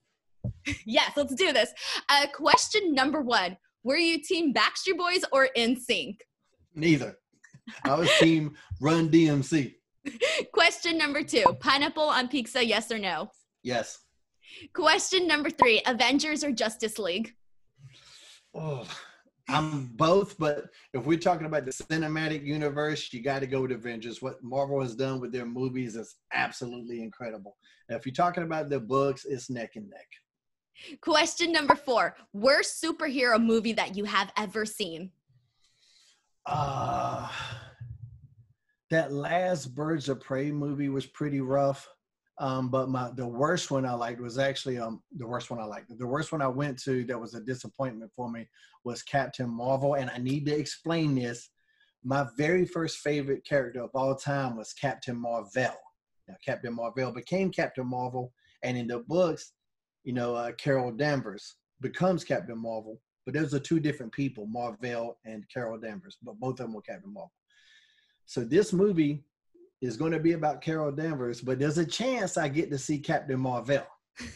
Yes let's do this. Uh, question number one. Were you team backstreet boys or NSYNC neither i was team run dmc Question number two pineapple on pizza, yes or no? Yes. Question number three Avengers or Justice League? Oh, I'm both, but if we're talking about the cinematic universe, you got to go with Avengers. What Marvel has done with their movies is absolutely incredible. Now, if you're talking about the books, it's neck and neck. Question number four Worst superhero movie that you have ever seen? Uh, that last Birds of Prey movie was pretty rough. Um, but my the worst one I liked was actually um the worst one I liked. The worst one I went to that was a disappointment for me was Captain Marvel, and I need to explain this. My very first favorite character of all time was Captain Marvel. Now, Captain Marvel became Captain Marvel, and in the books, you know, uh, Carol Danvers becomes Captain Marvel. But those are two different people, Mar-Vell and Carol Danvers, but both of them were Captain Marvel. So this movie is going to be about Carol Danvers, but there's a chance I get to see Captain Marvel.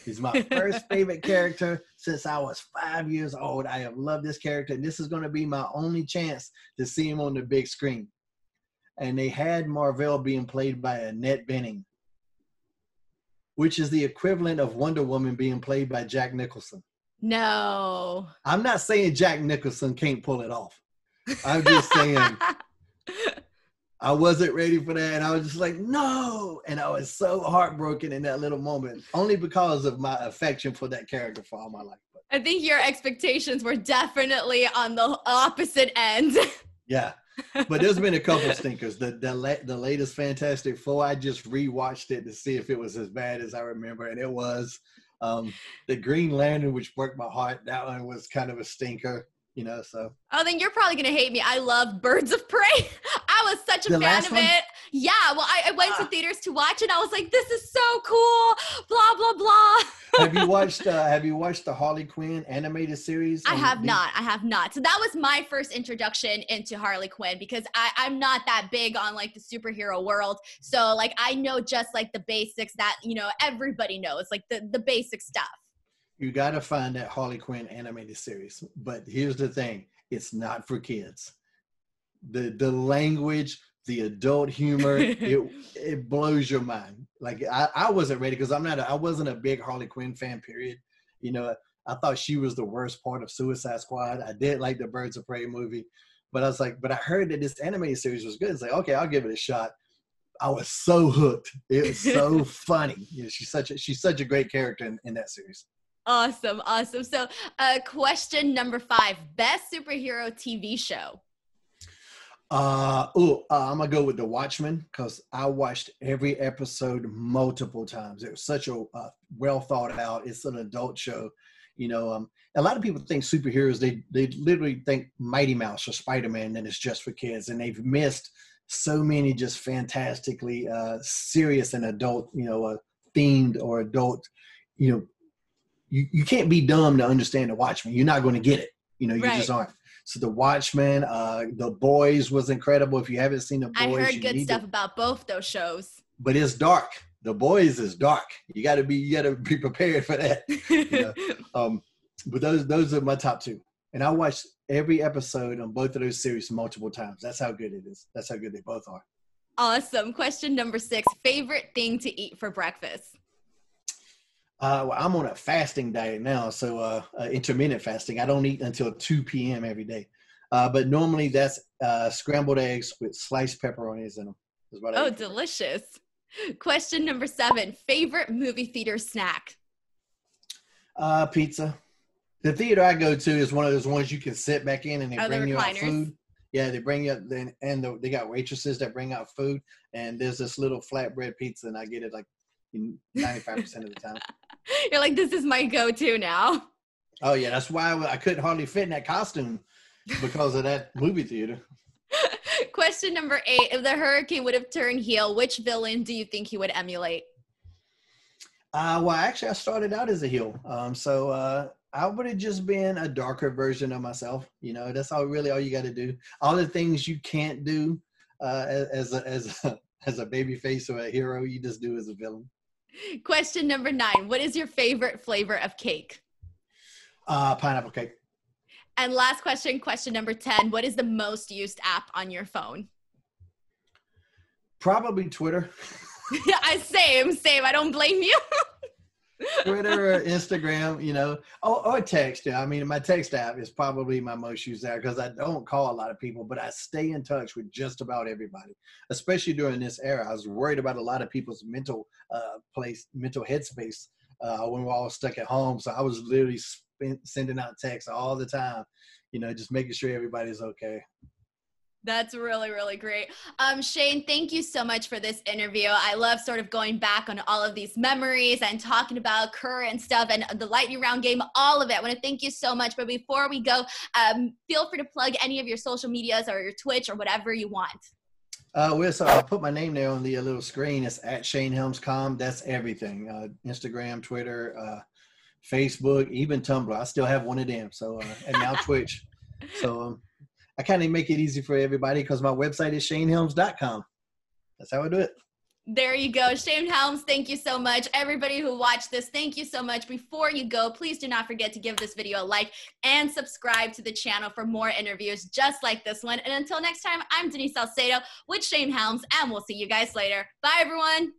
He's my first favorite character since I was five years old. I have loved this character, and this is going to be my only chance to see him on the big screen. And they had Mar-Vell being played by Annette Bening, which is the equivalent of Wonder Woman being played by Jack Nicholson. No. I'm not saying Jack Nicholson can't pull it off. I'm just saying I wasn't ready for that. And I was just like, no. And I was so heartbroken in that little moment, only because of my affection for that character for all my life. But, I think your expectations were definitely on the opposite end. yeah. But there's been a couple stinkers. The, the la- the latest Fantastic Four, I just rewatched it to see if it was as bad as I remember, and it was. Um, the Green Lantern, which broke my heart, that one was kind of a stinker you know, so. Oh, then you're probably gonna hate me. I love Birds of Prey. I was such a the fan of one? it. Yeah, well, I, I went to ah. theaters to watch it. And I was like, this is so cool. Blah blah blah. have you watched? Uh, have you watched the Harley Quinn animated series? I have not. I have not. So that was my first introduction into Harley Quinn because I, I'm not that big on like the superhero world. So like I know just like the basics that you know everybody knows, like the the basic stuff you got to find that Harley Quinn animated series. But here's the thing: it's not for kids. the The language, the adult humor, it it blows your mind. Like I, I wasn't ready because I'm not. A, I wasn't a big Harley Quinn fan. Period. You know, I thought she was the worst part of Suicide Squad. I did like the Birds of Prey movie, but I was like, but I heard that this animated series was good. It's like, okay, I'll give it a shot. I was so hooked. It was so funny. You know, she's such a she's such a great character in, in that series. Awesome, awesome. So, uh, question number five: best superhero TV show. Uh oh, uh, I'm gonna go with The Watchmen because I watched every episode multiple times. It was such a uh, well thought out. It's an adult show, you know. Um, a lot of people think superheroes they they literally think Mighty Mouse or Spider Man, and it's just for kids, and they've missed so many just fantastically uh, serious and adult, you know, uh, themed or adult, you know, you, you can't be dumb to understand the Watchmen. You're not going to get it. You know, you right. just aren't. So the Watchmen, uh, the Boys was incredible. If you haven't seen the Boys, I heard good stuff about both those shows. But it's dark. The Boys is dark. You got to be you got to be prepared for that. you know? um, but those those are my top two, and I watched every episode on both of those series multiple times. That's how good it is. That's how good they both are. Awesome. Question number six: Favorite thing to eat for breakfast? Uh, well, I'm on a fasting diet now, so uh, uh, intermittent fasting. I don't eat until 2 p.m. every day. Uh, but normally that's uh, scrambled eggs with sliced pepperonis in them. oh, delicious. Question number seven favorite movie theater snack? Uh, pizza. The theater I go to is one of those ones you can sit back in and they oh, bring the you out food. Yeah, they bring you up, and the, they got waitresses that bring out food. And there's this little flatbread pizza, and I get it like 95% of the time. You're like, this is my go-to now. Oh yeah, that's why I couldn't hardly fit in that costume because of that movie theater. Question number eight: If the hurricane would have turned heel, which villain do you think he would emulate? Uh, well, actually, I started out as a heel, um, so uh, I would have just been a darker version of myself. You know, that's all really all you got to do. All the things you can't do uh, as a, as a, as a baby face or a hero, you just do as a villain. Question number nine What is your favorite flavor of cake? Uh, pineapple cake. And last question, question number 10 What is the most used app on your phone? Probably Twitter. Yeah, I same, same. I don't blame you. Twitter or Instagram, you know, or, or text. I mean, my text app is probably my most used there because I don't call a lot of people, but I stay in touch with just about everybody, especially during this era. I was worried about a lot of people's mental uh, place, mental headspace uh, when we're all stuck at home. So I was literally spent, sending out texts all the time, you know, just making sure everybody's okay. That's really, really great. Um, Shane, thank you so much for this interview. I love sort of going back on all of these memories and talking about current stuff and the lightning round game, all of it. I want to thank you so much. But before we go, um, feel free to plug any of your social medias or your Twitch or whatever you want. Uh, well, so I'll put my name there on the uh, little screen. It's at Shane Helms.com. That's everything. Uh, Instagram, Twitter, uh, Facebook, even Tumblr. I still have one of them. So, uh, and now Twitch. So, um, I kind of make it easy for everybody because my website is shanehelms.com. That's how I do it. There you go. Shane Helms, thank you so much. Everybody who watched this, thank you so much. Before you go, please do not forget to give this video a like and subscribe to the channel for more interviews just like this one. And until next time, I'm Denise Salcedo with Shane Helms, and we'll see you guys later. Bye, everyone.